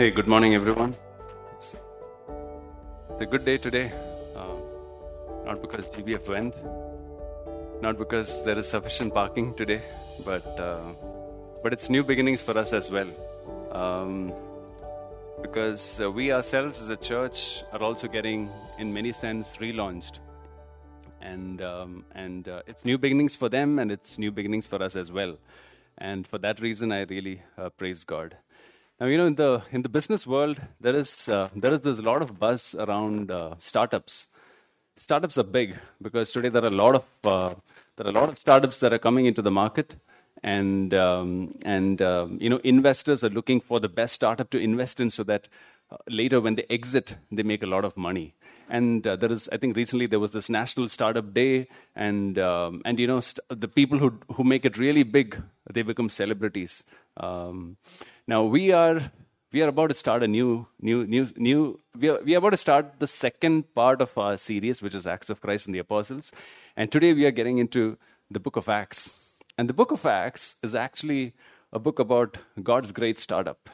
Hey, good morning, everyone. It's a good day today. Uh, not because GBF went, not because there is sufficient parking today, but uh, but it's new beginnings for us as well. Um, because uh, we ourselves as a church are also getting, in many sense, relaunched, and um, and uh, it's new beginnings for them, and it's new beginnings for us as well. And for that reason, I really uh, praise God. Now, you know, in the in the business world, there is uh, there is there's a lot of buzz around uh, startups. Startups are big because today there are a lot of uh, there are a lot of startups that are coming into the market, and um, and um, you know, investors are looking for the best startup to invest in so that uh, later when they exit, they make a lot of money. And uh, there is, I think, recently there was this National Startup Day, and um, and you know, st- the people who who make it really big, they become celebrities. Um, now we are we are about to start a new new new new we are, we are about to start the second part of our series, which is Acts of Christ and the Apostles, and today we are getting into the book of Acts. And the book of Acts is actually a book about God's great startup,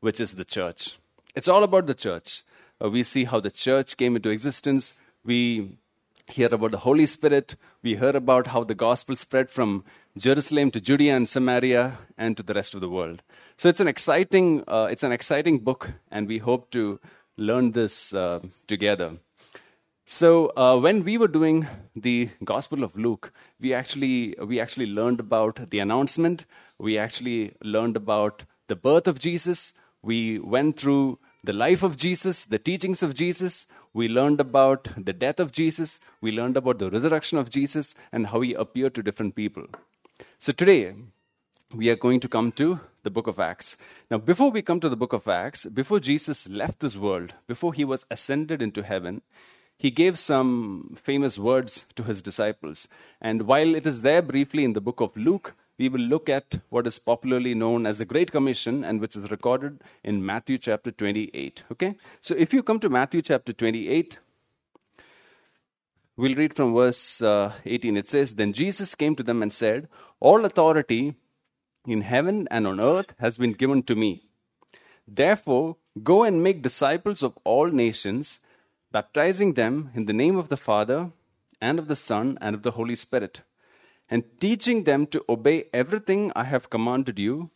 which is the church. It's all about the church. Uh, we see how the church came into existence. We hear about the Holy Spirit. We hear about how the gospel spread from Jerusalem to Judea and Samaria and to the rest of the world. So it's an exciting, uh, it's an exciting book, and we hope to learn this uh, together. So uh, when we were doing the Gospel of Luke, we actually we actually learned about the announcement. We actually learned about the birth of Jesus. We went through the life of Jesus, the teachings of Jesus. We learned about the death of Jesus. We learned about the resurrection of Jesus and how he appeared to different people. So today, we are going to come to the book of Acts. Now, before we come to the book of Acts, before Jesus left this world, before he was ascended into heaven, he gave some famous words to his disciples. And while it is there briefly in the book of Luke, we will look at what is popularly known as the Great Commission and which is recorded in Matthew chapter 28. Okay? So if you come to Matthew chapter 28, we'll read from verse uh, 18. It says, Then Jesus came to them and said, All authority in heaven and on earth has been given to me. Therefore, go and make disciples of all nations, baptizing them in the name of the Father, and of the Son, and of the Holy Spirit, and teaching them to obey everything I have commanded you.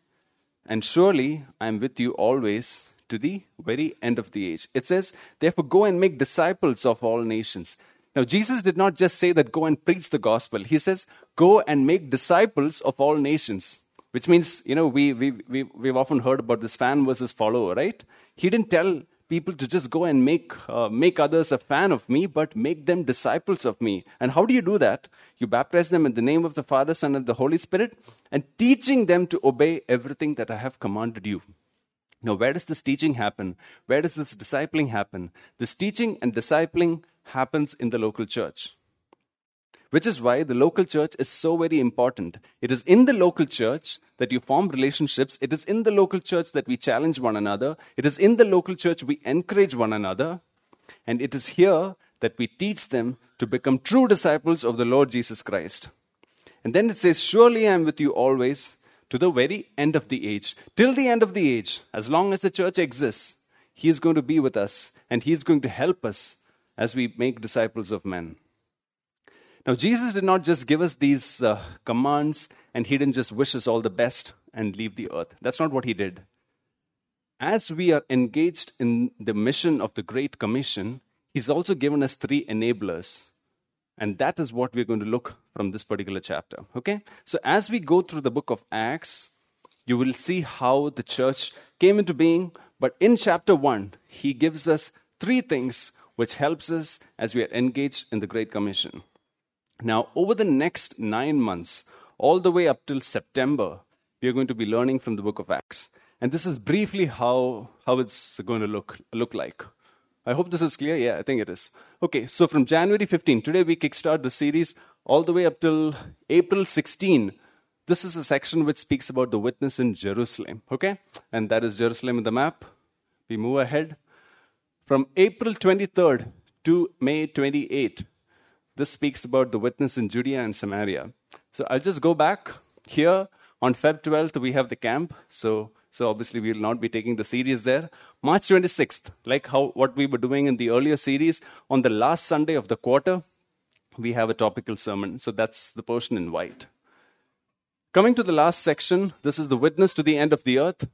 And surely I am with you always to the very end of the age. It says, Therefore, go and make disciples of all nations. Now, Jesus did not just say that go and preach the gospel. He says, go and make disciples of all nations which means you know we, we, we, we've often heard about this fan versus follower right he didn't tell people to just go and make, uh, make others a fan of me but make them disciples of me. And how do you do that? You baptize them in the name of the father son and the holy spirit and teaching them to obey everything that i have commanded you. Now where does this teaching happen? Where does this discipling happen? This teaching and discipling happens in the local church which is why the local church is so very important. It is in the local church that you form relationships. It is in the local church that we challenge one another. It is in the local church we encourage one another. And it is here that we teach them to become true disciples of the Lord Jesus Christ. And then it says, Surely I am with you always to the very end of the age. Till the end of the age, as long as the church exists, He is going to be with us and He is going to help us as we make disciples of men. Now, Jesus did not just give us these uh, commands and he didn't just wish us all the best and leave the earth. That's not what he did. As we are engaged in the mission of the Great Commission, he's also given us three enablers. And that is what we're going to look from this particular chapter. Okay? So, as we go through the book of Acts, you will see how the church came into being. But in chapter 1, he gives us three things which helps us as we are engaged in the Great Commission. Now, over the next nine months, all the way up till September, we are going to be learning from the book of Acts. And this is briefly how, how it's going to look, look like. I hope this is clear. Yeah, I think it is. Okay, so from January 15, today we kickstart the series all the way up till April 16. This is a section which speaks about the witness in Jerusalem. Okay? And that is Jerusalem in the map. We move ahead. From April 23rd to May 28, this speaks about the witness in Judea and Samaria. So I'll just go back here on Feb 12th, we have the camp. So So obviously we will not be taking the series there. March 26th, like how what we were doing in the earlier series, on the last Sunday of the quarter, we have a topical sermon. So that's the portion in white. Coming to the last section, this is the witness to the end of the earth.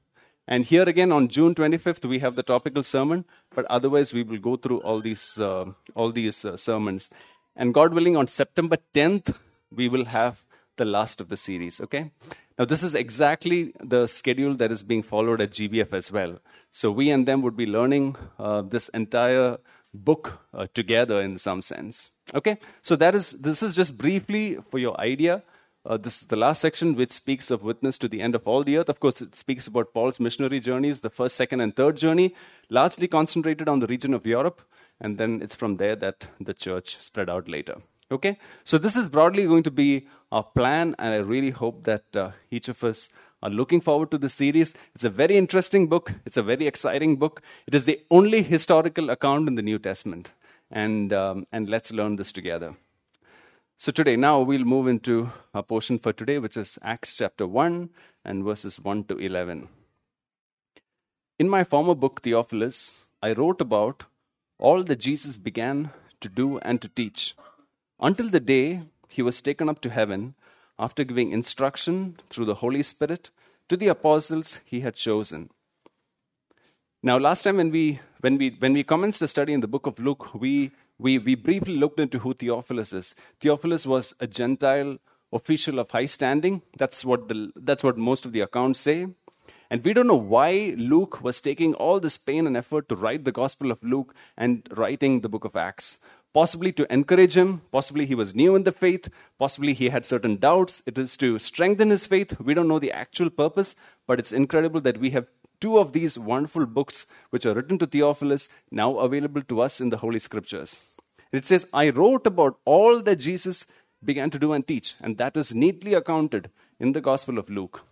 And here again on June 25th, we have the topical sermon, but otherwise we will go through all these, uh, all these uh, sermons. And God willing, on September 10th, we will have the last of the series, okay? Now, this is exactly the schedule that is being followed at GBF as well. So, we and them would be learning uh, this entire book uh, together in some sense. Okay? So, that is, this is just briefly for your idea uh, this is the last section, which speaks of witness to the end of all the earth. Of course, it speaks about Paul's missionary journeys, the first, second, and third journey, largely concentrated on the region of Europe, and then it's from there that the church spread out later. Okay? So, this is broadly going to be our plan, and I really hope that uh, each of us are looking forward to this series. It's a very interesting book, it's a very exciting book. It is the only historical account in the New Testament, and, um, and let's learn this together. So, today, now we'll move into our portion for today, which is Acts chapter 1 and verses 1 to 11. In my former book, Theophilus, I wrote about all that Jesus began to do and to teach until the day he was taken up to heaven after giving instruction through the Holy Spirit to the apostles he had chosen. Now, last time when we, when we, when we commenced the study in the book of Luke, we we, we briefly looked into who Theophilus is. Theophilus was a Gentile official of high standing. That's what, the, that's what most of the accounts say. And we don't know why Luke was taking all this pain and effort to write the Gospel of Luke and writing the book of Acts. Possibly to encourage him, possibly he was new in the faith, possibly he had certain doubts. It is to strengthen his faith. We don't know the actual purpose, but it's incredible that we have two of these wonderful books which are written to Theophilus now available to us in the Holy Scriptures. It says, I wrote about all that Jesus began to do and teach, and that is neatly accounted in the Gospel of Luke.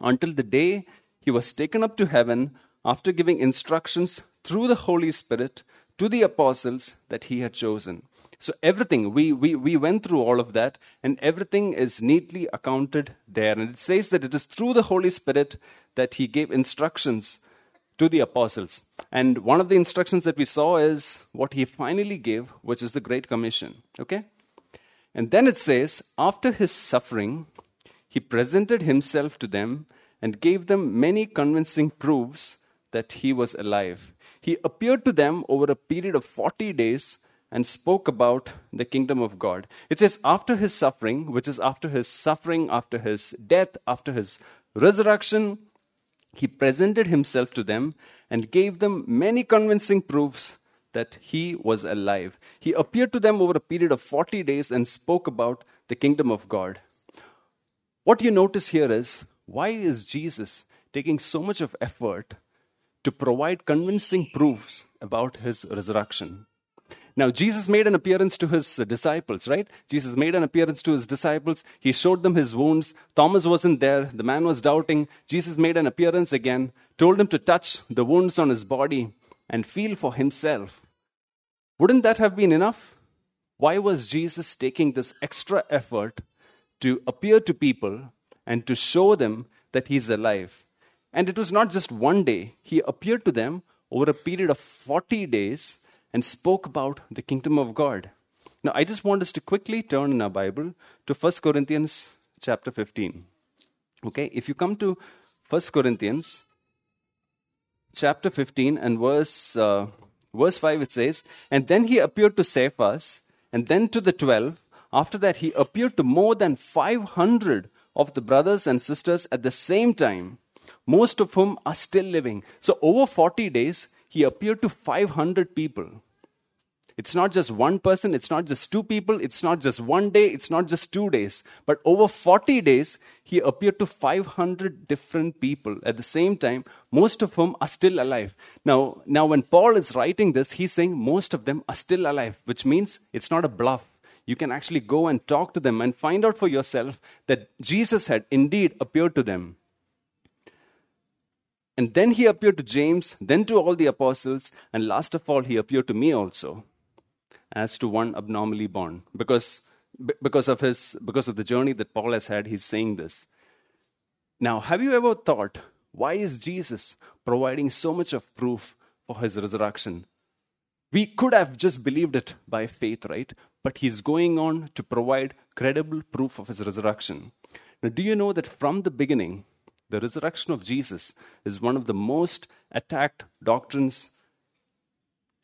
Until the day he was taken up to heaven after giving instructions through the Holy Spirit to the apostles that he had chosen. So, everything, we, we, we went through all of that, and everything is neatly accounted there. And it says that it is through the Holy Spirit that he gave instructions to the apostles. And one of the instructions that we saw is what he finally gave, which is the Great Commission. Okay? And then it says, after his suffering, he presented himself to them and gave them many convincing proofs that he was alive. He appeared to them over a period of 40 days and spoke about the kingdom of God. It says, after his suffering, which is after his suffering, after his death, after his resurrection, he presented himself to them and gave them many convincing proofs that he was alive. He appeared to them over a period of 40 days and spoke about the kingdom of God. What you notice here is why is Jesus taking so much of effort to provide convincing proofs about his resurrection? Now, Jesus made an appearance to his disciples, right? Jesus made an appearance to his disciples. He showed them his wounds. Thomas wasn't there. The man was doubting. Jesus made an appearance again, told him to touch the wounds on his body and feel for himself. Wouldn't that have been enough? Why was Jesus taking this extra effort to appear to people and to show them that he's alive? And it was not just one day, he appeared to them over a period of 40 days and spoke about the kingdom of God. Now, I just want us to quickly turn in our Bible to 1 Corinthians chapter 15. Okay, if you come to 1 Corinthians chapter 15 and verse, uh, verse 5, it says, And then he appeared to Cephas, and then to the twelve. After that, he appeared to more than 500 of the brothers and sisters at the same time, most of whom are still living. So, over 40 days, he appeared to 500 people. It's not just one person, it's not just two people, it's not just one day, it's not just two days. But over 40 days, he appeared to 500 different people at the same time, most of whom are still alive. Now, now when Paul is writing this, he's saying most of them are still alive, which means it's not a bluff. You can actually go and talk to them and find out for yourself that Jesus had indeed appeared to them. And then he appeared to James, then to all the apostles, and last of all, he appeared to me also, as to one abnormally born. Because, because, of, his, because of the journey that Paul has had, he's saying this. Now, have you ever thought, Why is Jesus providing so much of proof for his resurrection? We could have just believed it by faith, right? But he's going on to provide credible proof of his resurrection. Now, do you know that from the beginning, the resurrection of Jesus is one of the most attacked doctrines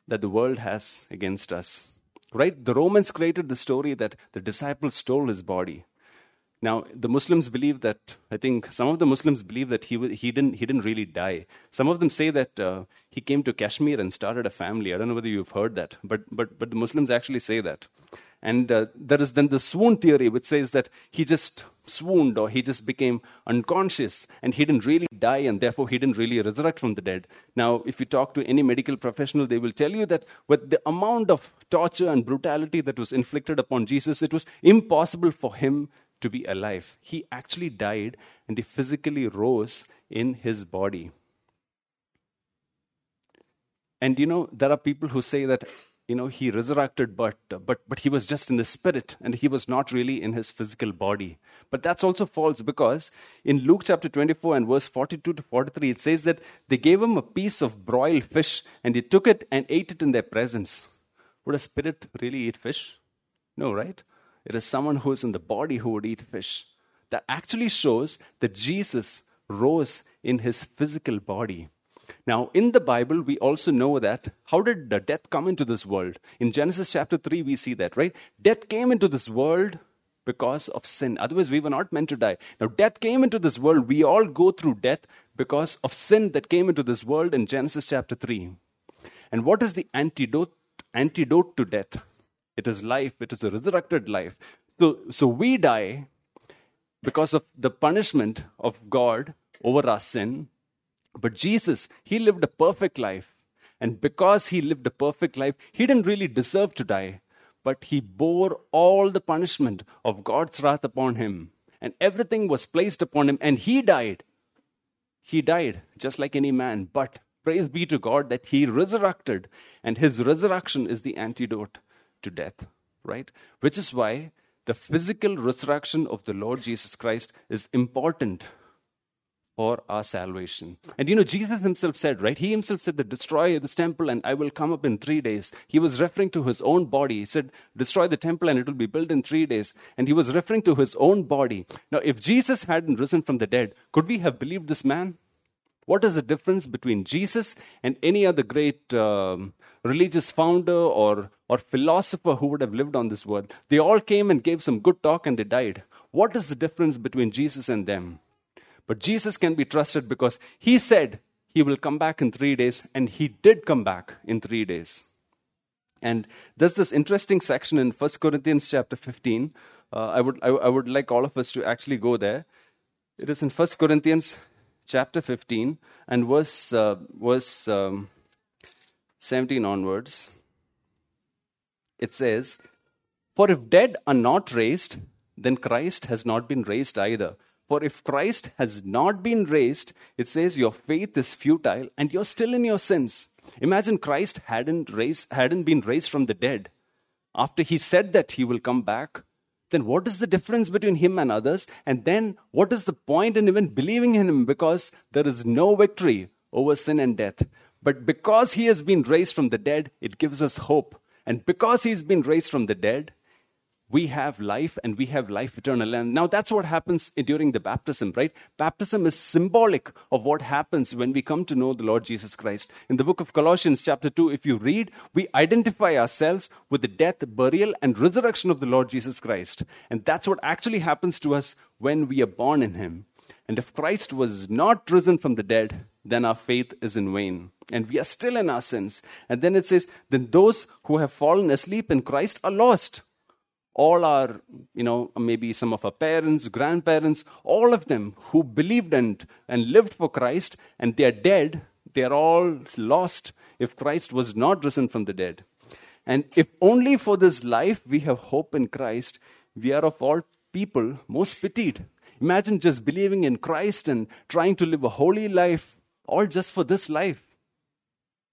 that the world has against us? Right? The Romans created the story that the disciples stole his body. Now, the Muslims believe that, I think some of the Muslims believe that he, he, didn't, he didn't really die. Some of them say that uh, he came to Kashmir and started a family. I don't know whether you've heard that, but, but, but the Muslims actually say that. And uh, there is then the swoon theory, which says that he just swooned or he just became unconscious and he didn't really die and therefore he didn't really resurrect from the dead. Now, if you talk to any medical professional, they will tell you that with the amount of torture and brutality that was inflicted upon Jesus, it was impossible for him to be alive. He actually died and he physically rose in his body. And you know, there are people who say that you know he resurrected but but but he was just in the spirit and he was not really in his physical body but that's also false because in luke chapter 24 and verse 42 to 43 it says that they gave him a piece of broiled fish and he took it and ate it in their presence would a spirit really eat fish no right it is someone who is in the body who would eat fish. That actually shows that Jesus rose in his physical body. Now, in the Bible, we also know that how did death come into this world? In Genesis chapter 3, we see that, right? Death came into this world because of sin. Otherwise, we were not meant to die. Now, death came into this world. We all go through death because of sin that came into this world in Genesis chapter 3. And what is the antidote, antidote to death? It is life, it is a resurrected life. So, so we die because of the punishment of God over our sin. But Jesus, he lived a perfect life. And because he lived a perfect life, he didn't really deserve to die. But he bore all the punishment of God's wrath upon him. And everything was placed upon him. And he died. He died just like any man. But praise be to God that he resurrected. And his resurrection is the antidote to death, right? Which is why the physical resurrection of the Lord Jesus Christ is important for our salvation. And you know, Jesus himself said, right? He himself said destroy this temple and I will come up in three days. He was referring to his own body. He said, destroy the temple and it will be built in three days. And he was referring to his own body. Now, if Jesus hadn't risen from the dead, could we have believed this man? What is the difference between Jesus and any other great um, religious founder or, or philosopher who would have lived on this world. They all came and gave some good talk and they died. What is the difference between Jesus and them? But Jesus can be trusted because he said he will come back in three days, and he did come back in three days. And there's this interesting section in 1 Corinthians chapter 15. Uh, I, would, I, I, would like all of us to actually go there. It is in 1 Corinthians chapter 15 and verse, uh, verse um, 17 onwards, it says, For if dead are not raised, then Christ has not been raised either. For if Christ has not been raised, it says your faith is futile and you're still in your sins. Imagine Christ hadn't, raised, hadn't been raised from the dead. After he said that he will come back, then what is the difference between him and others? And then what is the point in even believing in him? Because there is no victory over sin and death. But because he has been raised from the dead, it gives us hope. And because he's been raised from the dead, we have life and we have life eternal. And now that's what happens during the baptism, right? Baptism is symbolic of what happens when we come to know the Lord Jesus Christ. In the book of Colossians, chapter 2, if you read, we identify ourselves with the death, burial, and resurrection of the Lord Jesus Christ. And that's what actually happens to us when we are born in Him. And if Christ was not risen from the dead, then our faith is in vain. And we are still in our sins. And then it says, then those who have fallen asleep in Christ are lost. All our, you know, maybe some of our parents, grandparents, all of them who believed and, and lived for Christ and they are dead, they are all lost if Christ was not risen from the dead. And if only for this life we have hope in Christ, we are of all people most pitied. Imagine just believing in Christ and trying to live a holy life, all just for this life.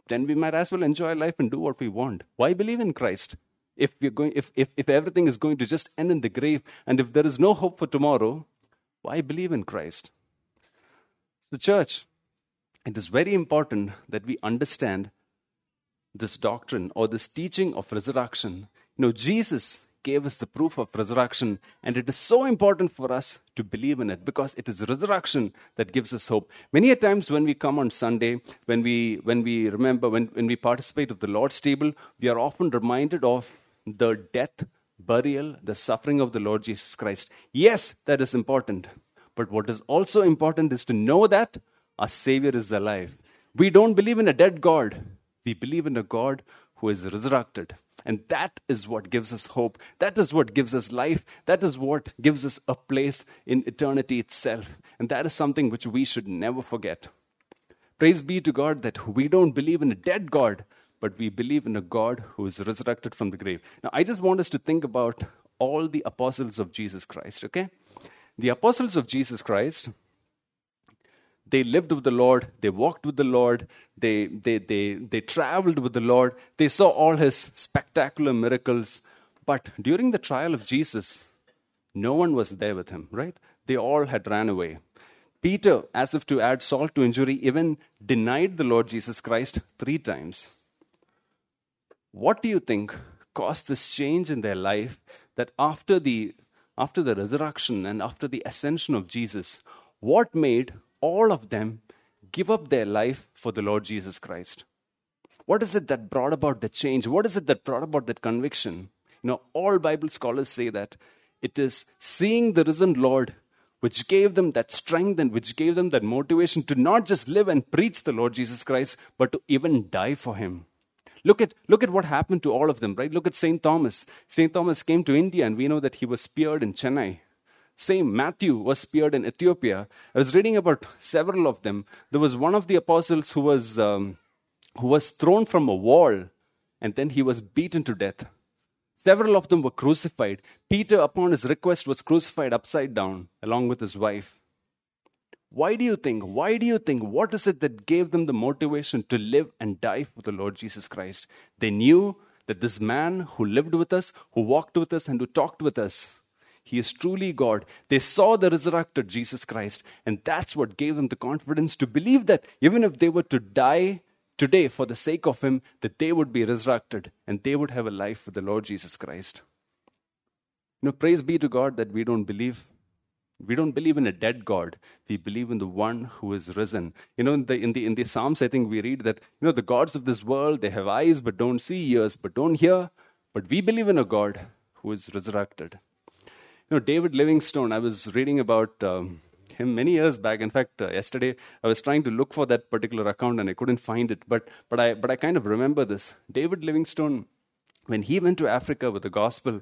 Then we might as well enjoy life and do what we want. Why believe in Christ? If, we're going, if, if, if everything is going to just end in the grave, and if there is no hope for tomorrow, why believe in Christ? So, church, it is very important that we understand this doctrine or this teaching of resurrection. You know, Jesus gave us the proof of resurrection, and it is so important for us to believe in it because it is resurrection that gives us hope. Many a times when we come on Sunday, when we when we remember when, when we participate of the Lord's table, we are often reminded of the death, burial, the suffering of the Lord Jesus Christ. Yes, that is important. But what is also important is to know that our Savior is alive. We don't believe in a dead God. We believe in a God who is resurrected. And that is what gives us hope. That is what gives us life. That is what gives us a place in eternity itself. And that is something which we should never forget. Praise be to God that we don't believe in a dead God, but we believe in a God who is resurrected from the grave. Now, I just want us to think about all the apostles of Jesus Christ, okay? The apostles of Jesus Christ, they lived with the Lord, they walked with the Lord, they, they, they, they traveled with the Lord, they saw all his spectacular miracles. But during the trial of Jesus, no one was there with him, right? They all had ran away. Peter, as if to add salt to injury, even denied the Lord Jesus Christ three times. What do you think caused this change in their life that after the, after the resurrection and after the ascension of Jesus, what made all of them give up their life for the Lord Jesus Christ. What is it that brought about the change? What is it that brought about that conviction? You know, all Bible scholars say that it is seeing the risen Lord which gave them that strength and which gave them that motivation to not just live and preach the Lord Jesus Christ, but to even die for him. Look at, look at what happened to all of them, right? Look at St. Thomas. St. Thomas came to India, and we know that he was speared in Chennai. Same Matthew was speared in Ethiopia. I was reading about several of them. There was one of the apostles who was, um, who was thrown from a wall and then he was beaten to death. Several of them were crucified. Peter, upon his request, was crucified upside down along with his wife. Why do you think? Why do you think? What is it that gave them the motivation to live and die for the Lord Jesus Christ? They knew that this man who lived with us, who walked with us, and who talked with us, he is truly God. They saw the resurrected Jesus Christ, and that's what gave them the confidence to believe that even if they were to die today for the sake of Him, that they would be resurrected and they would have a life with the Lord Jesus Christ. You know, praise be to God that we don't believe. We don't believe in a dead God. We believe in the one who is risen. You know, in the, in the, in the Psalms, I think we read that, you know, the gods of this world, they have eyes but don't see, ears but don't hear. But we believe in a God who is resurrected. You know, David Livingstone, I was reading about um, him many years back. In fact, uh, yesterday I was trying to look for that particular account and I couldn't find it. But, but, I, but I kind of remember this. David Livingstone, when he went to Africa with the gospel,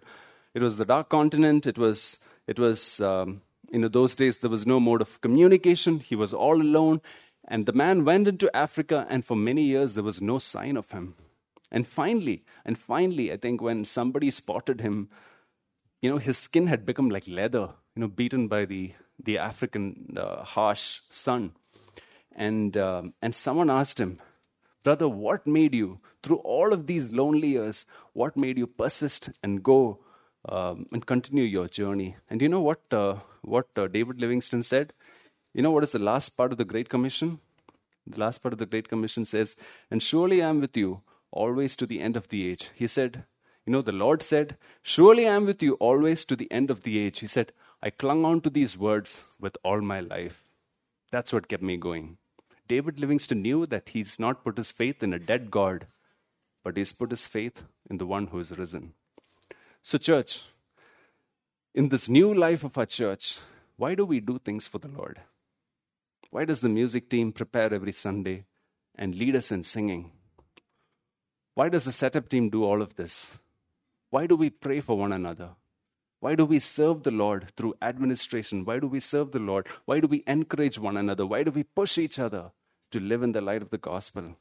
it was the dark continent. It was, it was um, you know, those days there was no mode of communication. He was all alone. And the man went into Africa, and for many years there was no sign of him. And finally, and finally, I think when somebody spotted him you know, his skin had become like leather, you know, beaten by the, the African uh, harsh sun. And, um, and someone asked him, Brother, what made you, through all of these lonely years, what made you persist and go um, and continue your journey? And you know what, uh, what uh, David Livingstone said? You know what is the last part of the Great Commission? The last part of the Great Commission says, And surely I am with you always to the end of the age. He said, you know, the Lord said, Surely I am with you always to the end of the age. He said, I clung on to these words with all my life. That's what kept me going. David Livingstone knew that he's not put his faith in a dead God, but he's put his faith in the one who is risen. So, church, in this new life of our church, why do we do things for the Lord? Why does the music team prepare every Sunday and lead us in singing? Why does the setup team do all of this? Why do we pray for one another? Why do we serve the Lord through administration? Why do we serve the Lord? Why do we encourage one another? Why do we push each other to live in the light of the gospel?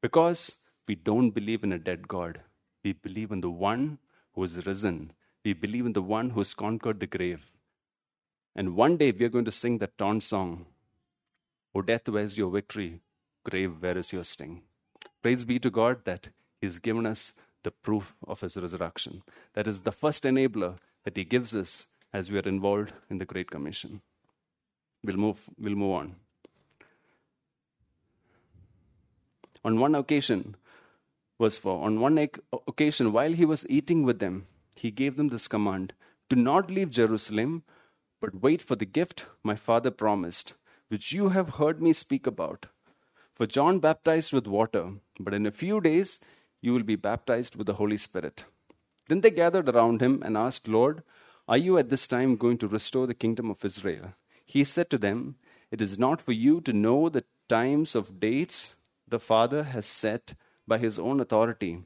Because we don't believe in a dead God. We believe in the one who is risen. We believe in the one who has conquered the grave. And one day we are going to sing that taunt song O death, where's your victory? Grave, where is your sting? Praise be to God that He's given us the proof of His resurrection. That is the first enabler that He gives us as we are involved in the Great Commission. We'll move, we'll move on. On one occasion, verse 4, on one occasion, while he was eating with them, he gave them this command Do not leave Jerusalem, but wait for the gift my father promised, which you have heard me speak about. For John baptized with water, but in a few days you will be baptized with the Holy Spirit. Then they gathered around him and asked, Lord, are you at this time going to restore the kingdom of Israel? He said to them, It is not for you to know the times of dates the Father has set by his own authority,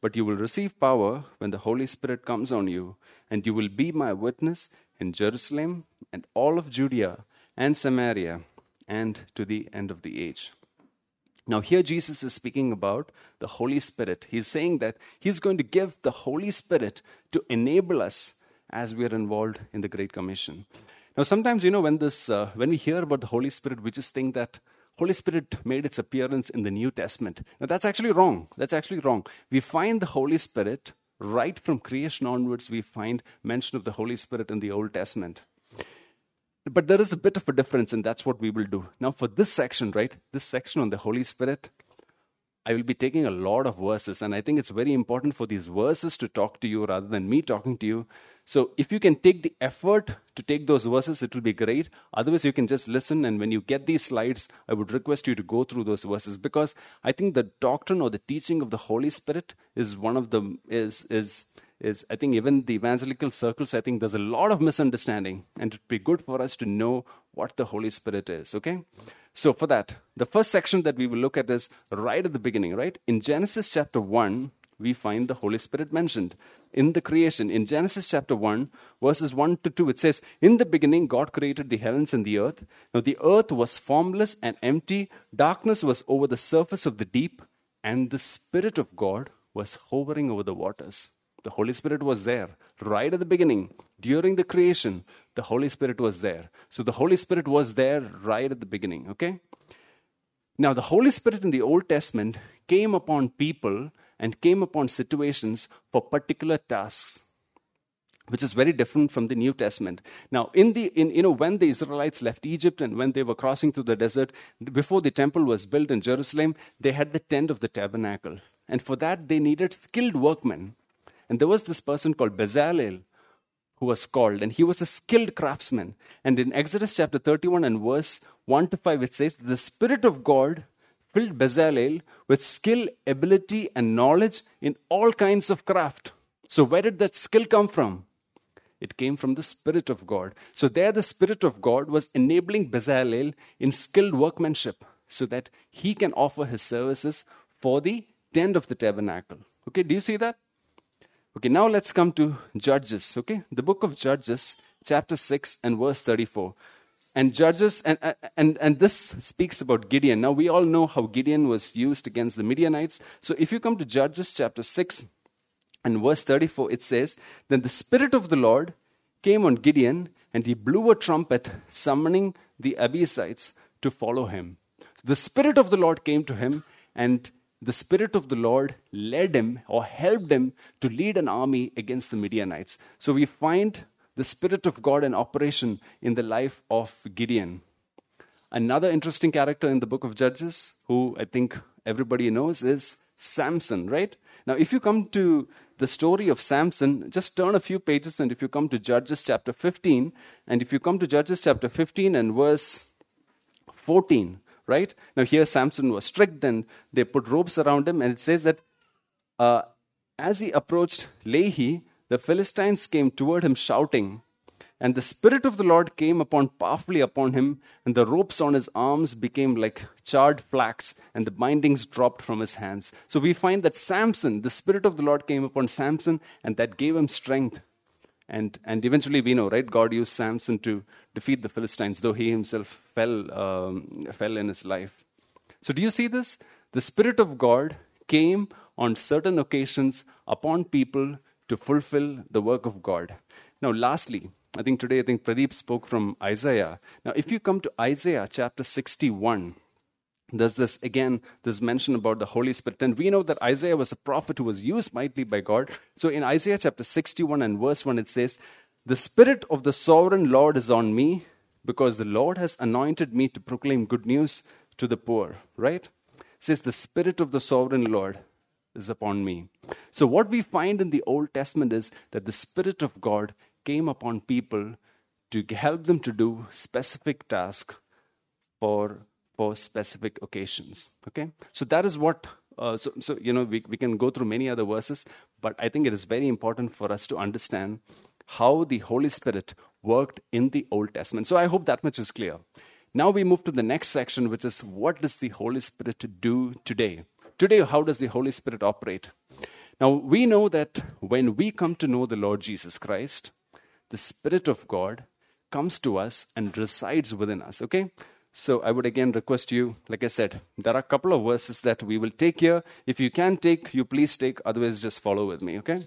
but you will receive power when the Holy Spirit comes on you, and you will be my witness in Jerusalem and all of Judea and Samaria and to the end of the age. Now, here Jesus is speaking about the Holy Spirit. He's saying that He's going to give the Holy Spirit to enable us as we are involved in the Great Commission. Now, sometimes, you know, when, this, uh, when we hear about the Holy Spirit, we just think that Holy Spirit made its appearance in the New Testament. Now, that's actually wrong. That's actually wrong. We find the Holy Spirit right from creation onwards, we find mention of the Holy Spirit in the Old Testament. But there is a bit of a difference, and that's what we will do. Now, for this section, right, this section on the Holy Spirit, I will be taking a lot of verses, and I think it's very important for these verses to talk to you rather than me talking to you. So, if you can take the effort to take those verses, it will be great. Otherwise, you can just listen, and when you get these slides, I would request you to go through those verses because I think the doctrine or the teaching of the Holy Spirit is one of the is is is I think even the evangelical circles, I think there's a lot of misunderstanding, and it'd be good for us to know what the Holy Spirit is, okay? So, for that, the first section that we will look at is right at the beginning, right? In Genesis chapter 1, we find the Holy Spirit mentioned in the creation. In Genesis chapter 1, verses 1 to 2, it says, In the beginning, God created the heavens and the earth. Now, the earth was formless and empty, darkness was over the surface of the deep, and the Spirit of God was hovering over the waters. The Holy Spirit was there right at the beginning. During the creation, the Holy Spirit was there. So the Holy Spirit was there right at the beginning, okay? Now, the Holy Spirit in the Old Testament came upon people and came upon situations for particular tasks which is very different from the new testament now in the in you know when the israelites left egypt and when they were crossing through the desert before the temple was built in jerusalem they had the tent of the tabernacle and for that they needed skilled workmen and there was this person called Bezalel who was called, and he was a skilled craftsman. And in Exodus chapter 31 and verse 1 to 5, it says, The Spirit of God filled Bezalel with skill, ability, and knowledge in all kinds of craft. So, where did that skill come from? It came from the Spirit of God. So, there the Spirit of God was enabling Bezalel in skilled workmanship so that he can offer his services for the tent of the tabernacle. Okay, do you see that? Okay, now let's come to Judges. Okay, the book of Judges, chapter 6 and verse 34. And Judges, and, and, and this speaks about Gideon. Now, we all know how Gideon was used against the Midianites. So, if you come to Judges chapter 6 and verse 34, it says, Then the Spirit of the Lord came on Gideon, and he blew a trumpet, summoning the Abiezrites to follow him. The Spirit of the Lord came to him, and the Spirit of the Lord led him or helped him to lead an army against the Midianites. So we find the Spirit of God in operation in the life of Gideon. Another interesting character in the book of Judges, who I think everybody knows, is Samson, right? Now, if you come to the story of Samson, just turn a few pages, and if you come to Judges chapter 15, and if you come to Judges chapter 15 and verse 14, right? Now, here Samson was strict and they put ropes around him, and it says that uh, as he approached Lehi, the Philistines came toward him shouting, and the Spirit of the Lord came upon powerfully upon him, and the ropes on his arms became like charred flax, and the bindings dropped from his hands. So we find that Samson, the Spirit of the Lord came upon Samson, and that gave him strength. And, and eventually we know, right? God used Samson to defeat the Philistines, though he himself fell, um, fell in his life. So, do you see this? The Spirit of God came on certain occasions upon people to fulfill the work of God. Now, lastly, I think today, I think Pradeep spoke from Isaiah. Now, if you come to Isaiah chapter 61, there's this again this mention about the holy spirit. And we know that isaiah was a prophet who was used mightily by god. So in isaiah chapter 61 and verse 1 it says the spirit of the sovereign lord is on me because the lord has anointed me to proclaim good news to the poor. Right? Says, The Spirit of the Sovereign Lord is upon me. So, what we find in the Old Testament is that the Spirit of God came upon people to help them to do specific tasks for, for specific occasions. Okay? So, that is what. Uh, so, so, you know, we, we can go through many other verses, but I think it is very important for us to understand how the Holy Spirit worked in the Old Testament. So I hope that much is clear. Now we move to the next section, which is what does the Holy Spirit do today? Today, how does the Holy Spirit operate? Now, we know that when we come to know the Lord Jesus Christ, the Spirit of God comes to us and resides within us, okay? So I would again request you, like I said, there are a couple of verses that we will take here. If you can take, you please take, otherwise just follow with me, okay?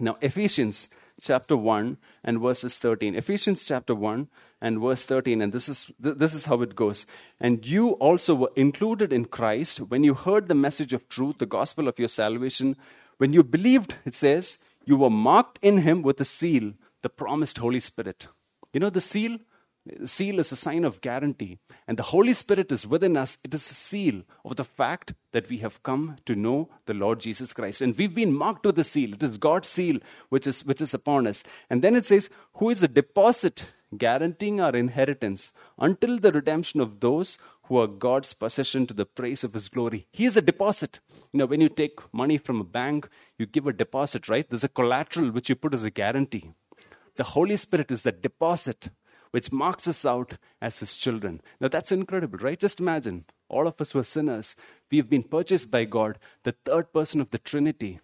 Now, Ephesians chapter 1 and verses 13. Ephesians chapter 1 and verse 13 and this is this is how it goes. And you also were included in Christ when you heard the message of truth, the gospel of your salvation. When you believed, it says, you were marked in him with a seal, the promised Holy Spirit. You know the seal? Seal is a sign of guarantee. And the Holy Spirit is within us. It is a seal of the fact that we have come to know the Lord Jesus Christ. And we've been marked with the seal. It is God's seal which is, which is upon us. And then it says, Who is a deposit guaranteeing our inheritance until the redemption of those who are God's possession to the praise of His glory. He is a deposit. You know, when you take money from a bank, you give a deposit, right? There's a collateral which you put as a guarantee. The Holy Spirit is the deposit which marks us out as his children. Now that's incredible, right? Just imagine all of us were sinners. We've been purchased by God. The third person of the Trinity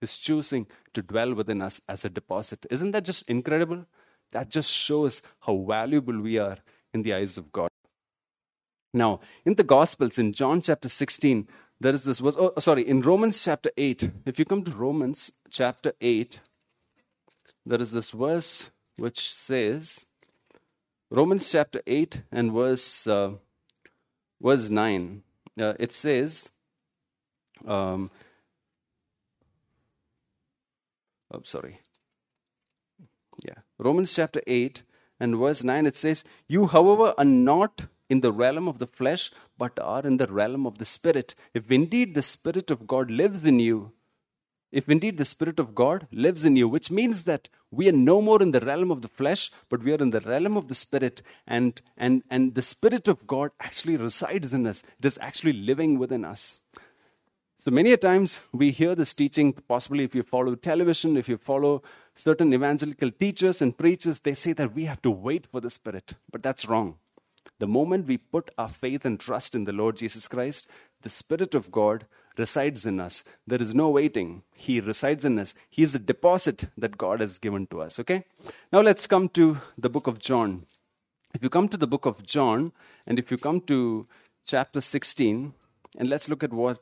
is choosing to dwell within us as a deposit. Isn't that just incredible? That just shows how valuable we are in the eyes of God. Now, in the Gospels, in John chapter 16, there is this verse. Oh, sorry, in Romans chapter 8, if you come to Romans chapter 8, there is this verse which says, Romans chapter 8 and verse, uh, verse 9, uh, it says, um, oh, sorry. Yeah. Romans chapter 8 and verse 9, it says, You, however, are not in the realm of the flesh, but are in the realm of the Spirit. If indeed the Spirit of God lives in you, if indeed the Spirit of God lives in you, which means that we are no more in the realm of the flesh, but we are in the realm of the Spirit, and, and, and the Spirit of God actually resides in us. It is actually living within us. So many a times we hear this teaching, possibly if you follow television, if you follow certain evangelical teachers and preachers, they say that we have to wait for the Spirit. But that's wrong. The moment we put our faith and trust in the Lord Jesus Christ, the Spirit of God resides in us. There is no waiting. He resides in us. He is a deposit that God has given to us. Okay? Now let's come to the book of John. If you come to the book of John, and if you come to chapter 16, and let's look at what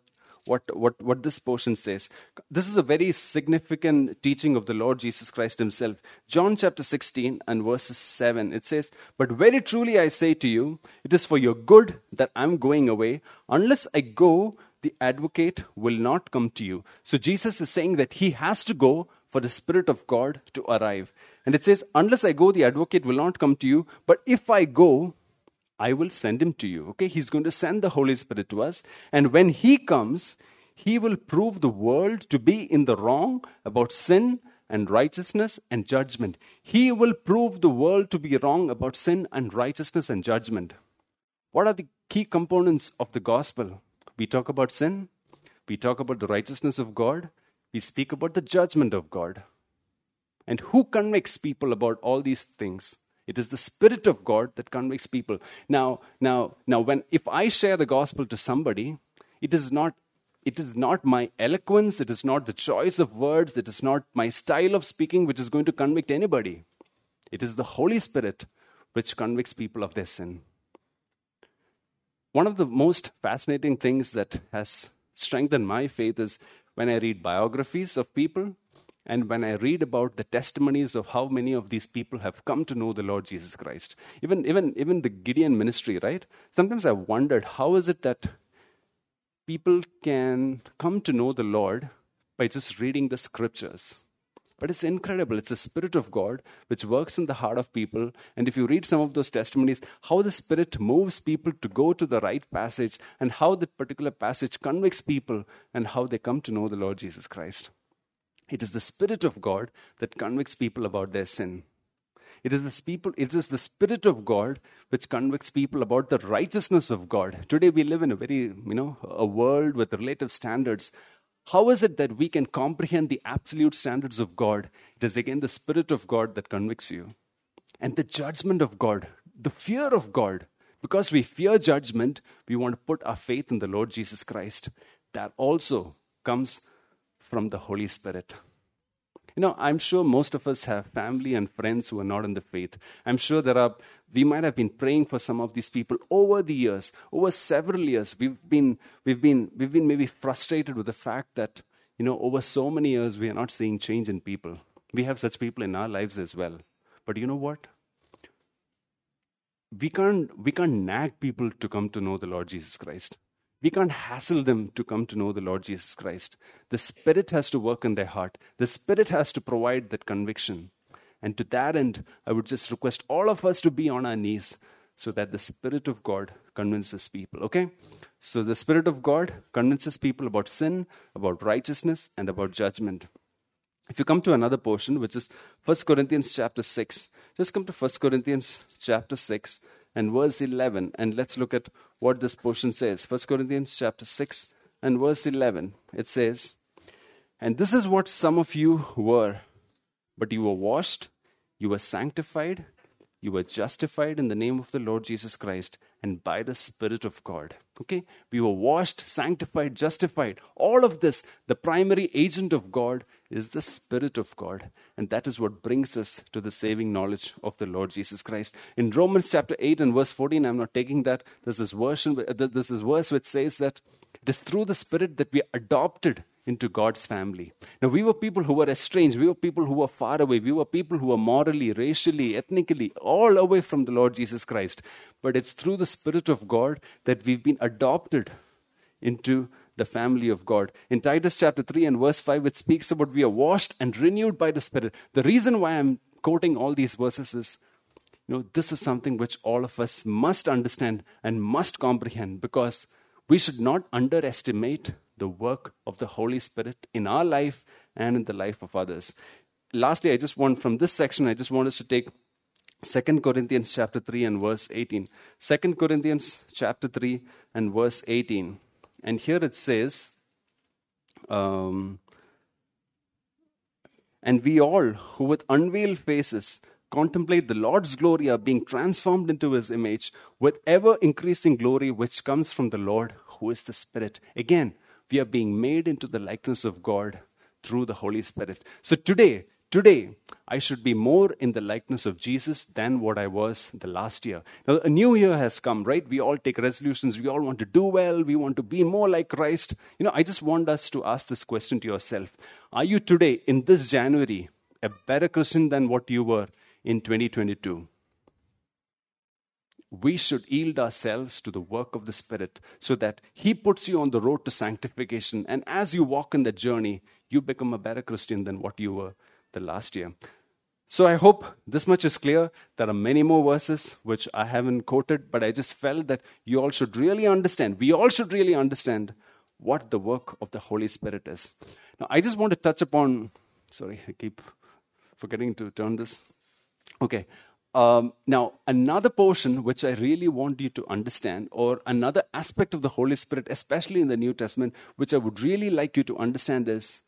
what, what, what this portion says. This is a very significant teaching of the Lord Jesus Christ Himself. John chapter 16 and verses 7, it says, But very truly I say to you, it is for your good that I'm going away. Unless I go, the advocate will not come to you. So Jesus is saying that he has to go for the Spirit of God to arrive. And it says, Unless I go, the advocate will not come to you. But if I go, I will send him to you. Okay, he's going to send the Holy Spirit to us. And when he comes, he will prove the world to be in the wrong about sin and righteousness and judgment. He will prove the world to be wrong about sin and righteousness and judgment. What are the key components of the gospel? We talk about sin, we talk about the righteousness of God, we speak about the judgment of God. And who convicts people about all these things? It is the Spirit of God that convicts people. Now, now, now, when if I share the gospel to somebody, it is not it is not my eloquence, it is not the choice of words, it is not my style of speaking which is going to convict anybody. It is the Holy Spirit which convicts people of their sin. One of the most fascinating things that has strengthened my faith is when I read biographies of people and when I read about the testimonies of how many of these people have come to know the Lord Jesus Christ. Even, even, even the Gideon ministry, right? Sometimes I've wondered how is it that people can come to know the Lord by just reading the scriptures? But it's incredible. It's the Spirit of God which works in the heart of people. And if you read some of those testimonies, how the Spirit moves people to go to the right passage and how that particular passage convicts people and how they come to know the Lord Jesus Christ. It is the Spirit of God that convicts people about their sin. It is, the people, it is the Spirit of God which convicts people about the righteousness of God. Today we live in a very, you know, a world with relative standards. How is it that we can comprehend the absolute standards of God? It is again the Spirit of God that convicts you. And the judgment of God, the fear of God. Because we fear judgment, we want to put our faith in the Lord Jesus Christ. That also comes from the Holy Spirit. You know, I'm sure most of us have family and friends who are not in the faith. I'm sure there are, we might have been praying for some of these people over the years, over several years. We've been, we've been, we've been maybe frustrated with the fact that, you know, over so many years we are not seeing change in people. We have such people in our lives as well. But you know what? We can't, we can't nag people to come to know the Lord Jesus Christ. We can't hassle them to come to know the Lord Jesus Christ. The Spirit has to work in their heart, the Spirit has to provide that conviction. And to that end, I would just request all of us to be on our knees so that the Spirit of God convinces people. Okay? So the Spirit of God convinces people about sin, about righteousness, and about judgment. If you come to another portion, which is 1 Corinthians chapter 6, just come to 1 Corinthians chapter 6 and verse 11 and let's look at what this portion says 1 corinthians chapter 6 and verse 11 it says and this is what some of you were but you were washed you were sanctified you were justified in the name of the Lord Jesus Christ and by the Spirit of God. Okay? We were washed, sanctified, justified. All of this, the primary agent of God is the Spirit of God. And that is what brings us to the saving knowledge of the Lord Jesus Christ. In Romans chapter 8 and verse 14, I'm not taking that. There's this, version, there's this verse which says that it is through the Spirit that we are adopted into God's family. Now, we were people who were estranged. We were people who were far away. We were people who were morally, racially, ethnically, all away from the Lord Jesus Christ. But it's through the Spirit of God that we've been adopted into the family of God. In Titus chapter 3 and verse 5, it speaks about we are washed and renewed by the Spirit. The reason why I'm quoting all these verses is you know, this is something which all of us must understand and must comprehend because we should not underestimate the work of the Holy Spirit in our life and in the life of others. Lastly, I just want from this section, I just want us to take 2 Corinthians chapter 3 and verse 18. 2 Corinthians chapter 3 and verse 18. And here it says, um, and we all who with unveiled faces contemplate the Lord's glory are being transformed into his image with ever increasing glory which comes from the Lord who is the Spirit. Again, we are being made into the likeness of God through the Holy Spirit. So today, today, I should be more in the likeness of Jesus than what I was the last year. Now, a new year has come, right? We all take resolutions. We all want to do well. We want to be more like Christ. You know, I just want us to ask this question to yourself Are you today, in this January, a better Christian than what you were in 2022? we should yield ourselves to the work of the Spirit so that He puts you on the road to sanctification. And as you walk in that journey, you become a better Christian than what you were the last year. So I hope this much is clear. There are many more verses which I haven't quoted, but I just felt that you all should really understand, we all should really understand what the work of the Holy Spirit is. Now, I just want to touch upon, sorry, I keep forgetting to turn this. Okay, um, now, another portion which I really want you to understand, or another aspect of the Holy Spirit, especially in the New Testament, which I would really like you to understand is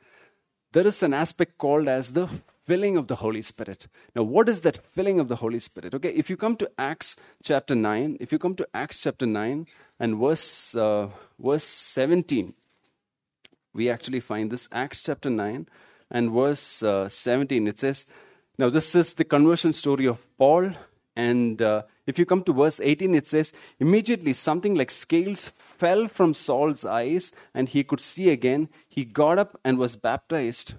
there is an aspect called as the filling of the Holy Spirit. Now, what is that filling of the Holy Spirit? Okay, if you come to Acts chapter 9, if you come to Acts chapter 9 and verse, uh, verse 17, we actually find this Acts chapter 9 and verse uh, 17. It says, now, this is the conversion story of Paul. And uh, if you come to verse 18, it says, Immediately something like scales fell from Saul's eyes, and he could see again. He got up and was baptized.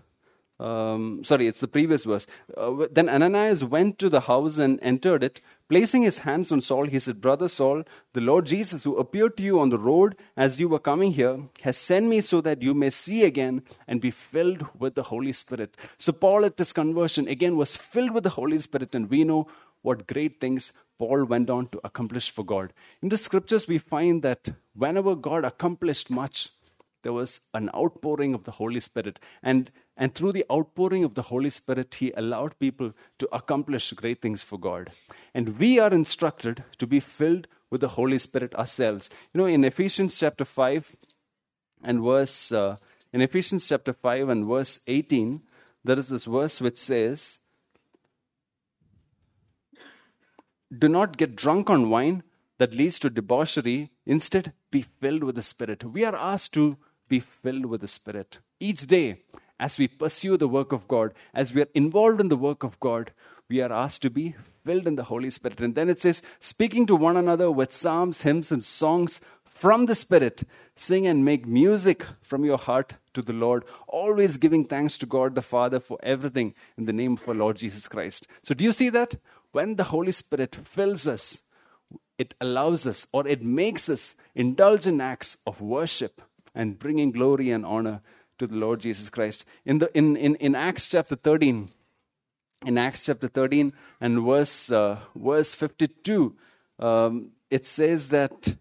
um, sorry, it's the previous verse. Uh, then Ananias went to the house and entered it. Placing his hands on Saul, he said, Brother Saul, the Lord Jesus, who appeared to you on the road as you were coming here, has sent me so that you may see again and be filled with the Holy Spirit. So, Paul at his conversion again was filled with the Holy Spirit, and we know what great things Paul went on to accomplish for God. In the scriptures, we find that whenever God accomplished much, there was an outpouring of the Holy Spirit. And, and through the outpouring of the Holy Spirit, He allowed people to accomplish great things for God. And we are instructed to be filled with the Holy Spirit ourselves. You know, in Ephesians chapter 5 and verse, uh, in Ephesians chapter 5 and verse 18, there is this verse which says, Do not get drunk on wine that leads to debauchery. Instead, be filled with the Spirit. We are asked to be filled with the Spirit. Each day, as we pursue the work of God, as we are involved in the work of God, we are asked to be filled in the Holy Spirit. And then it says, speaking to one another with psalms, hymns, and songs from the Spirit, sing and make music from your heart to the Lord, always giving thanks to God the Father for everything in the name of our Lord Jesus Christ. So, do you see that? When the Holy Spirit fills us, it allows us or it makes us indulge in acts of worship and bringing glory and honor to the Lord Jesus Christ. In, the, in, in, in Acts chapter 13, in Acts chapter 13 and verse, uh, verse 52, um, it says that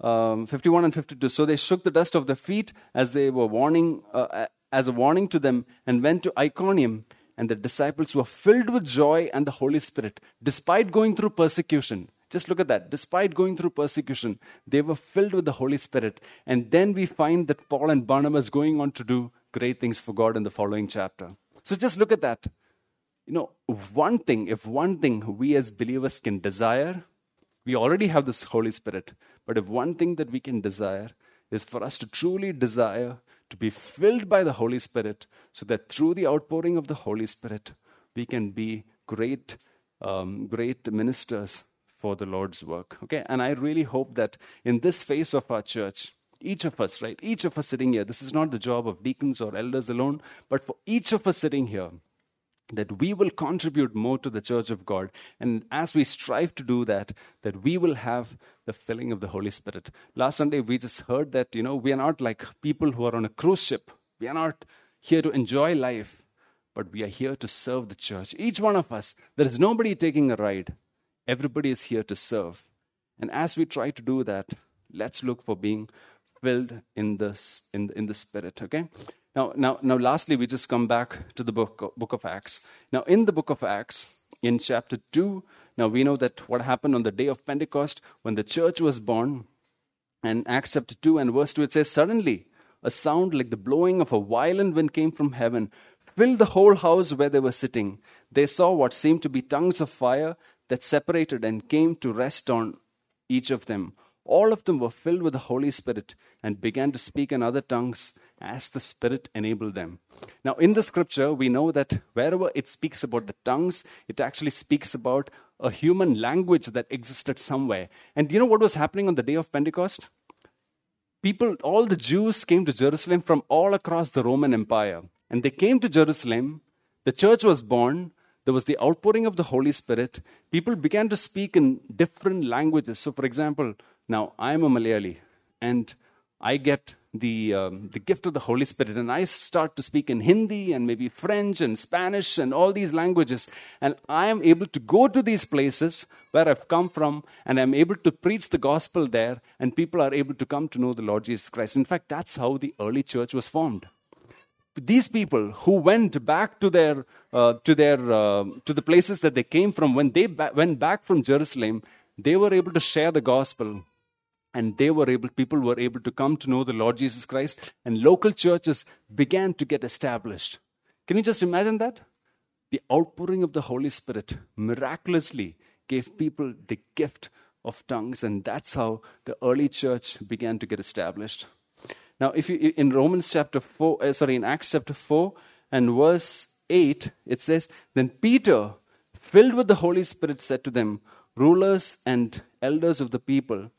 um, 51 and 52. So they shook the dust of their feet as they were warning, uh, as a warning to them, and went to Iconium. And the disciples were filled with joy and the Holy Spirit, despite going through persecution. Just look at that. Despite going through persecution, they were filled with the Holy Spirit. And then we find that Paul and Barnabas going on to do great things for God in the following chapter. So just look at that. You know, one thing, if one thing we as believers can desire, we already have this Holy Spirit. But if one thing that we can desire is for us to truly desire to be filled by the Holy Spirit, so that through the outpouring of the Holy Spirit, we can be great, um, great ministers for the Lord's work. Okay, and I really hope that in this phase of our church, each of us, right, each of us sitting here, this is not the job of deacons or elders alone, but for each of us sitting here, that we will contribute more to the church of God. And as we strive to do that, that we will have the filling of the Holy Spirit. Last Sunday, we just heard that, you know, we are not like people who are on a cruise ship. We are not here to enjoy life, but we are here to serve the church. Each one of us, there is nobody taking a ride. Everybody is here to serve. And as we try to do that, let's look for being filled in the, in, in the Spirit, okay? Now, now, now, lastly, we just come back to the book, book of Acts. Now, in the book of Acts, in chapter 2, now we know that what happened on the day of Pentecost when the church was born. And Acts chapter 2 and verse 2, it says, Suddenly, a sound like the blowing of a violent wind came from heaven, filled the whole house where they were sitting. They saw what seemed to be tongues of fire that separated and came to rest on each of them. All of them were filled with the Holy Spirit and began to speak in other tongues as the Spirit enabled them. Now, in the scripture, we know that wherever it speaks about the tongues, it actually speaks about a human language that existed somewhere. And you know what was happening on the day of Pentecost? People, all the Jews came to Jerusalem from all across the Roman Empire. And they came to Jerusalem, the church was born, there was the outpouring of the Holy Spirit. People began to speak in different languages. So, for example, now I'm a Malayali, and I get the, um, the gift of the Holy Spirit, and I start to speak in Hindi and maybe French and Spanish and all these languages, and I am able to go to these places where I've come from, and I'm able to preach the gospel there, and people are able to come to know the Lord Jesus Christ. In fact, that's how the early church was formed. These people who went back to their uh, to their uh, to the places that they came from, when they ba- went back from Jerusalem, they were able to share the gospel and they were able people were able to come to know the lord jesus christ and local churches began to get established. Can you just imagine that? The outpouring of the holy spirit miraculously gave people the gift of tongues and that's how the early church began to get established. Now if you in romans chapter 4 uh, sorry in acts chapter 4 and verse 8 it says then peter filled with the holy spirit said to them rulers and elders of the people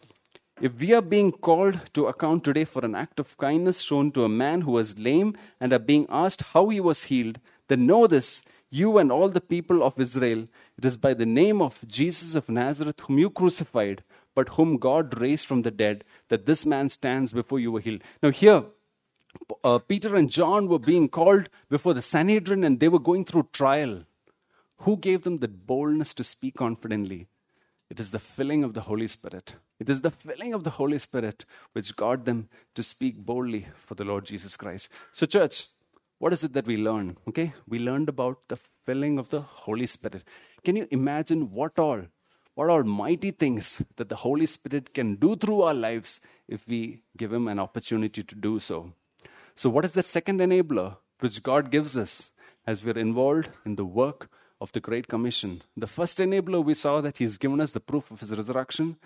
if we are being called to account today for an act of kindness shown to a man who was lame and are being asked how he was healed, Then know this, you and all the people of Israel, it is by the name of Jesus of Nazareth, whom you crucified, but whom God raised from the dead, that this man stands before you a healed. Now, here, uh, Peter and John were being called before the Sanhedrin and they were going through trial. Who gave them the boldness to speak confidently? It is the filling of the Holy Spirit. It is the filling of the Holy Spirit which got them to speak boldly for the Lord Jesus Christ. So, church, what is it that we learn? Okay, we learned about the filling of the Holy Spirit. Can you imagine what all, what all mighty things that the Holy Spirit can do through our lives if we give Him an opportunity to do so? So, what is the second enabler which God gives us as we're involved in the work of the Great Commission? The first enabler, we saw that He's given us the proof of His resurrection.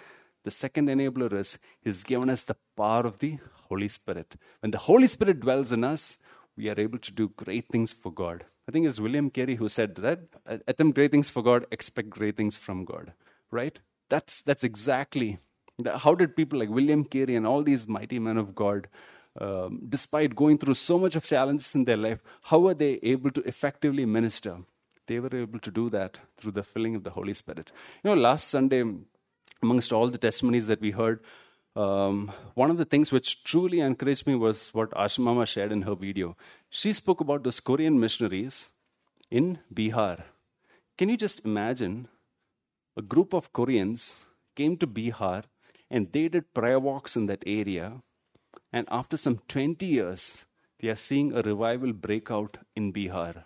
The second enabler is He's given us the power of the Holy Spirit. When the Holy Spirit dwells in us, we are able to do great things for God. I think it's William Carey who said that attempt great things for God, expect great things from God. Right? That's that's exactly how did people like William Carey and all these mighty men of God, um, despite going through so much of challenges in their life, how were they able to effectively minister? They were able to do that through the filling of the Holy Spirit. You know, last Sunday, amongst all the testimonies that we heard, um, one of the things which truly encouraged me was what Ashmama shared in her video. She spoke about those Korean missionaries in Bihar. Can you just imagine a group of Koreans came to Bihar and they did prayer walks in that area, and after some 20 years, they are seeing a revival break out in Bihar.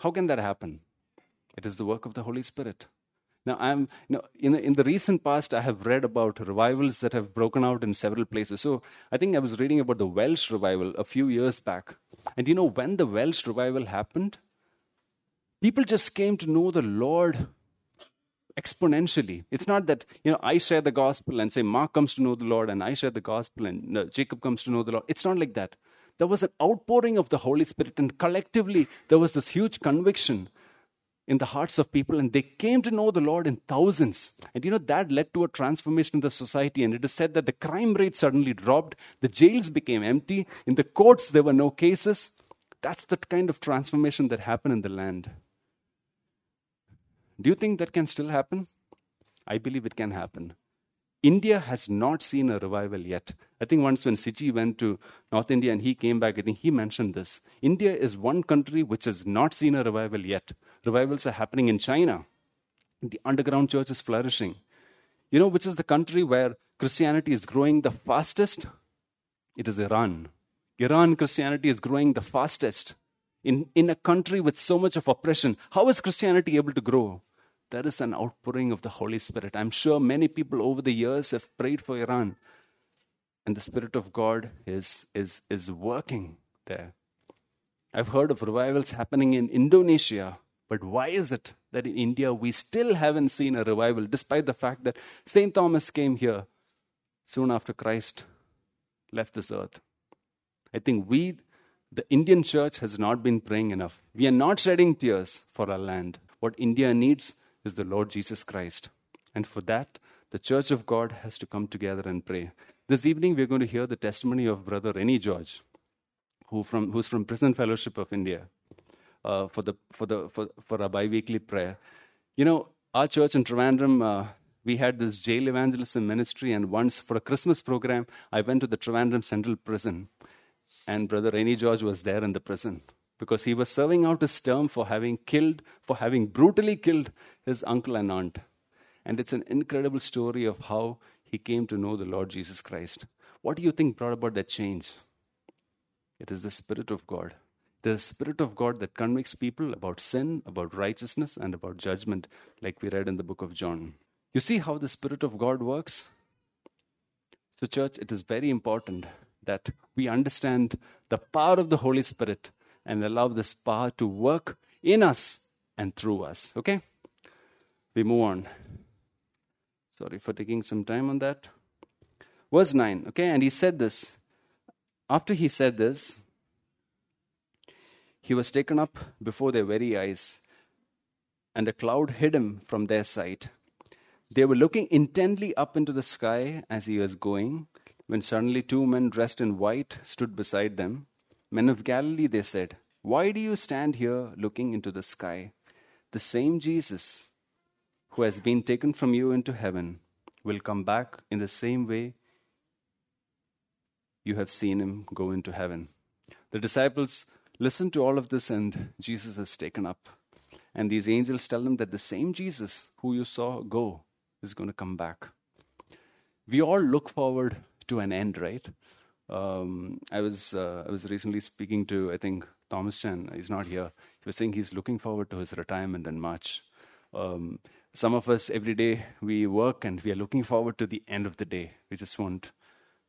How can that happen? It is the work of the Holy Spirit. Now, I'm, you know, in, the, in the recent past, I have read about revivals that have broken out in several places. So I think I was reading about the Welsh revival a few years back. And you know, when the Welsh revival happened, people just came to know the Lord exponentially. It's not that, you know, I share the gospel and say Mark comes to know the Lord and I share the gospel and no, Jacob comes to know the Lord. It's not like that. There was an outpouring of the Holy Spirit, and collectively, there was this huge conviction in the hearts of people and they came to know the Lord in thousands. And you know, that led to a transformation in the society. And it is said that the crime rate suddenly dropped, the jails became empty, in the courts, there were no cases. That's the kind of transformation that happened in the land. Do you think that can still happen? I believe it can happen. India has not seen a revival yet. I think once when Siji went to North India and he came back, I think he mentioned this. India is one country which has not seen a revival yet. Revivals are happening in China. The underground church is flourishing. You know which is the country where Christianity is growing the fastest? It is Iran. Iran Christianity is growing the fastest. In, in a country with so much of oppression, how is Christianity able to grow? There is an outpouring of the Holy Spirit. I'm sure many people over the years have prayed for Iran, and the Spirit of God is, is, is working there. I've heard of revivals happening in Indonesia, but why is it that in India we still haven't seen a revival, despite the fact that St. Thomas came here soon after Christ left this earth? I think we, the Indian church, has not been praying enough. We are not shedding tears for our land. What India needs is the Lord Jesus Christ. And for that, the Church of God has to come together and pray. This evening, we're going to hear the testimony of Brother Rennie George, who from, who's from Prison Fellowship of India, uh, for, the, for, the, for, for a bi weekly prayer. You know, our church in Trivandrum, uh, we had this jail evangelism ministry, and once for a Christmas program, I went to the Trivandrum Central Prison, and Brother Rennie George was there in the prison because he was serving out his term for having killed, for having brutally killed his uncle and aunt. And it's an incredible story of how he came to know the Lord Jesus Christ. What do you think brought about that change? It is the Spirit of God. The Spirit of God that convicts people about sin, about righteousness, and about judgment, like we read in the book of John. You see how the Spirit of God works? So, church, it is very important that we understand the power of the Holy Spirit and allow this power to work in us and through us. Okay? We move on. Sorry for taking some time on that. Verse 9, okay? And he said this. After he said this, he was taken up before their very eyes, and a cloud hid him from their sight. They were looking intently up into the sky as he was going, when suddenly two men dressed in white stood beside them. Men of Galilee, they said, Why do you stand here looking into the sky? The same Jesus who has been taken from you into heaven will come back in the same way you have seen him go into heaven. The disciples listen to all of this, and Jesus is taken up. And these angels tell them that the same Jesus who you saw go is going to come back. We all look forward to an end, right? Um, I was uh, I was recently speaking to I think Thomas Chan. He's not here. He was saying he's looking forward to his retirement in March. Um, some of us every day we work and we are looking forward to the end of the day. We just want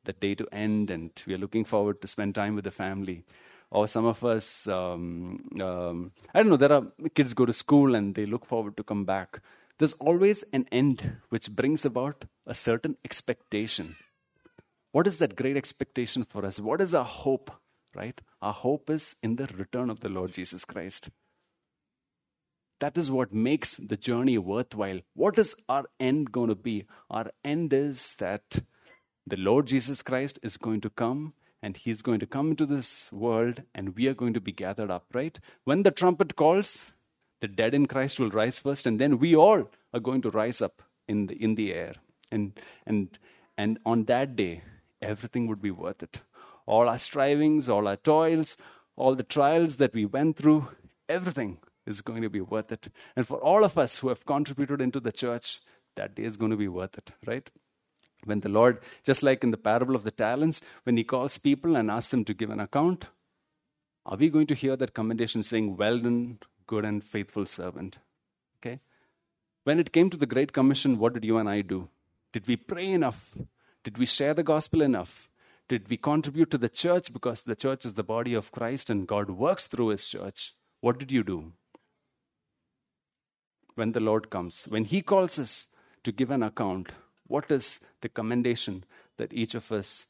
the day to end, and we are looking forward to spend time with the family. Or some of us, um, um, I don't know. There are kids go to school and they look forward to come back. There's always an end which brings about a certain expectation. What is that great expectation for us? What is our hope, right? Our hope is in the return of the Lord Jesus Christ. That is what makes the journey worthwhile. What is our end going to be? Our end is that the Lord Jesus Christ is going to come and he's going to come into this world and we are going to be gathered up, right? When the trumpet calls, the dead in Christ will rise first and then we all are going to rise up in the, in the air. And, and, and on that day, everything would be worth it. All our strivings, all our toils, all the trials that we went through, everything is going to be worth it. And for all of us who have contributed into the church, that day is going to be worth it, right? When the Lord, just like in the parable of the talents, when He calls people and asks them to give an account, are we going to hear that commendation saying, Well done, good and faithful servant? Okay? When it came to the Great Commission, what did you and I do? Did we pray enough? Did we share the gospel enough? Did we contribute to the church because the church is the body of Christ and God works through His church? What did you do? when the Lord comes. When He calls us to give an account, what is the commendation that each of us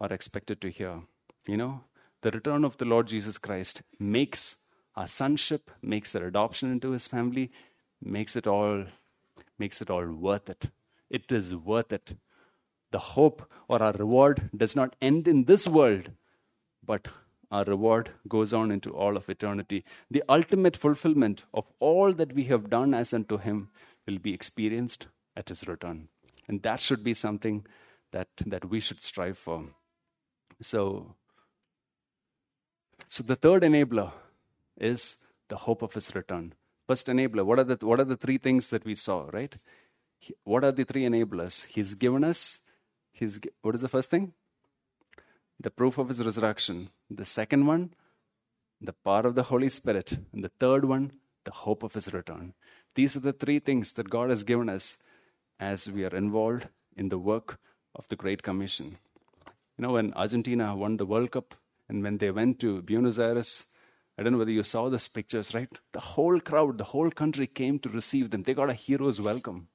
are expected to hear? You know, the return of the Lord Jesus Christ makes our sonship, makes our adoption into His family, makes it all, makes it all worth it. It is worth it. The hope or our reward does not end in this world, but our reward goes on into all of eternity. The ultimate fulfillment of all that we have done as unto Him will be experienced at His return. And that should be something that, that we should strive for. So, so the third enabler is the hope of His return. First enabler, what are the, what are the three things that we saw, right? What are the three enablers? He's given us, he's, what is the first thing? the proof of his resurrection. The second one, the power of the Holy Spirit. And the third one, the hope of his return. These are the three things that God has given us as we are involved in the work of the Great Commission. You know, when Argentina won the World Cup and when they went to Buenos Aires, I don't know whether you saw those pictures, right? The whole crowd, the whole country came to receive them. They got a hero's welcome.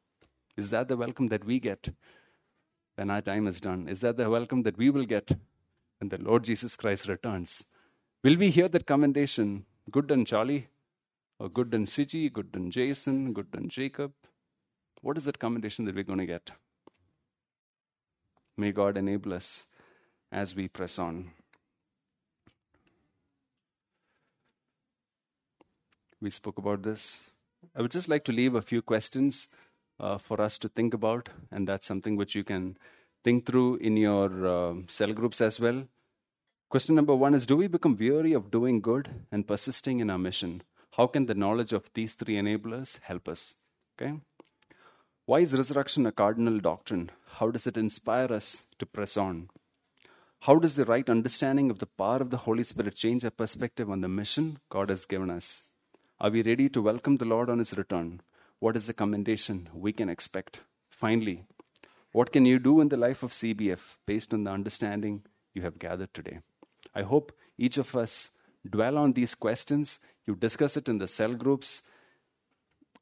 Is that the welcome that we get when our time is done? Is that the welcome that we will get when the Lord Jesus Christ returns. Will we hear that commendation? Good done, Charlie. Or good done, Siji. Good done, Jason. Good done, Jacob. What is that commendation that we're going to get? May God enable us as we press on. We spoke about this. I would just like to leave a few questions uh, for us to think about, and that's something which you can think through in your uh, cell groups as well. Question number one is Do we become weary of doing good and persisting in our mission? How can the knowledge of these three enablers help us? Okay. Why is resurrection a cardinal doctrine? How does it inspire us to press on? How does the right understanding of the power of the Holy Spirit change our perspective on the mission God has given us? Are we ready to welcome the Lord on his return? What is the commendation we can expect? Finally, what can you do in the life of CBF based on the understanding you have gathered today? I hope each of us dwell on these questions, you discuss it in the cell groups,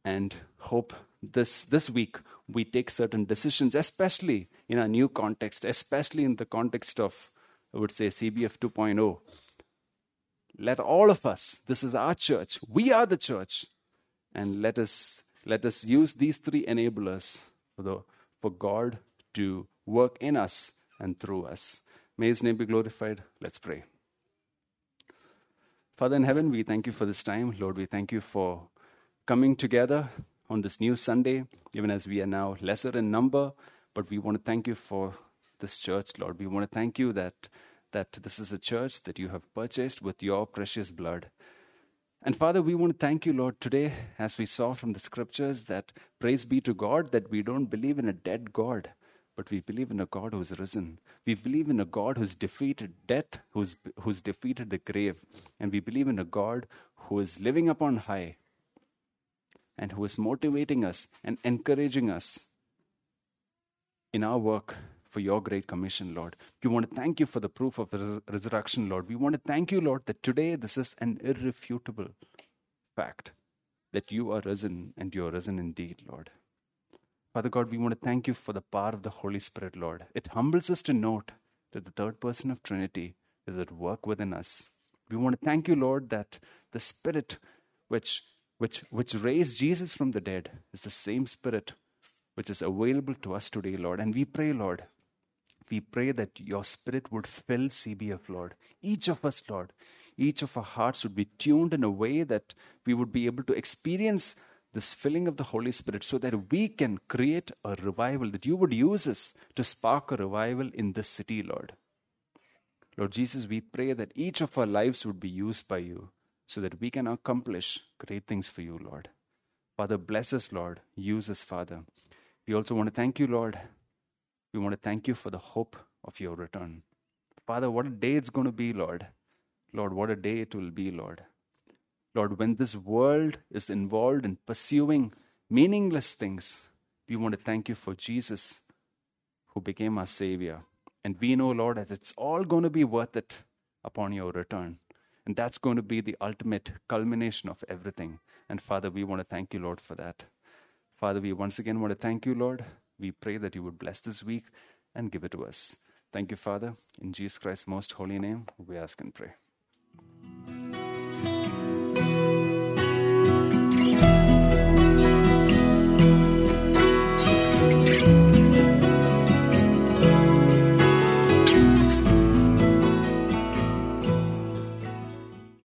and hope this, this week we take certain decisions, especially in a new context, especially in the context of, I would say, CBF 2.0. Let all of us, this is our church, we are the church, and let us, let us use these three enablers for the for God to work in us and through us. May His name be glorified. Let's pray. Father in heaven, we thank you for this time. Lord, we thank you for coming together on this new Sunday, even as we are now lesser in number. But we want to thank you for this church, Lord. We want to thank you that, that this is a church that you have purchased with your precious blood. And Father, we want to thank you, Lord, today, as we saw from the scriptures, that praise be to God that we don't believe in a dead God, but we believe in a God who's risen. We believe in a God who's defeated death, who's, who's defeated the grave. And we believe in a God who is living upon high and who is motivating us and encouraging us in our work for your great commission, Lord. We want to thank you for the proof of res- resurrection, Lord. We want to thank you, Lord, that today this is an irrefutable fact that you are risen and you are risen indeed, Lord. Father God, we want to thank you for the power of the Holy Spirit, Lord. It humbles us to note that the third person of Trinity is at work within us. We want to thank you, Lord, that the Spirit which, which, which raised Jesus from the dead is the same Spirit which is available to us today, Lord. And we pray, Lord, we pray that your Spirit would fill CBF, Lord. Each of us, Lord, each of our hearts would be tuned in a way that we would be able to experience this filling of the Holy Spirit so that we can create a revival, that you would use us to spark a revival in this city, Lord. Lord Jesus, we pray that each of our lives would be used by you so that we can accomplish great things for you, Lord. Father, bless us, Lord. Use us, Father. We also want to thank you, Lord, we want to thank you for the hope of your return. Father, what a day it's going to be, Lord. Lord, what a day it will be, Lord. Lord, when this world is involved in pursuing meaningless things, we want to thank you for Jesus who became our Savior. And we know, Lord, that it's all going to be worth it upon your return. And that's going to be the ultimate culmination of everything. And Father, we want to thank you, Lord, for that. Father, we once again want to thank you, Lord. We pray that you would bless this week and give it to us. Thank you, Father. In Jesus Christ's most holy name, we ask and pray.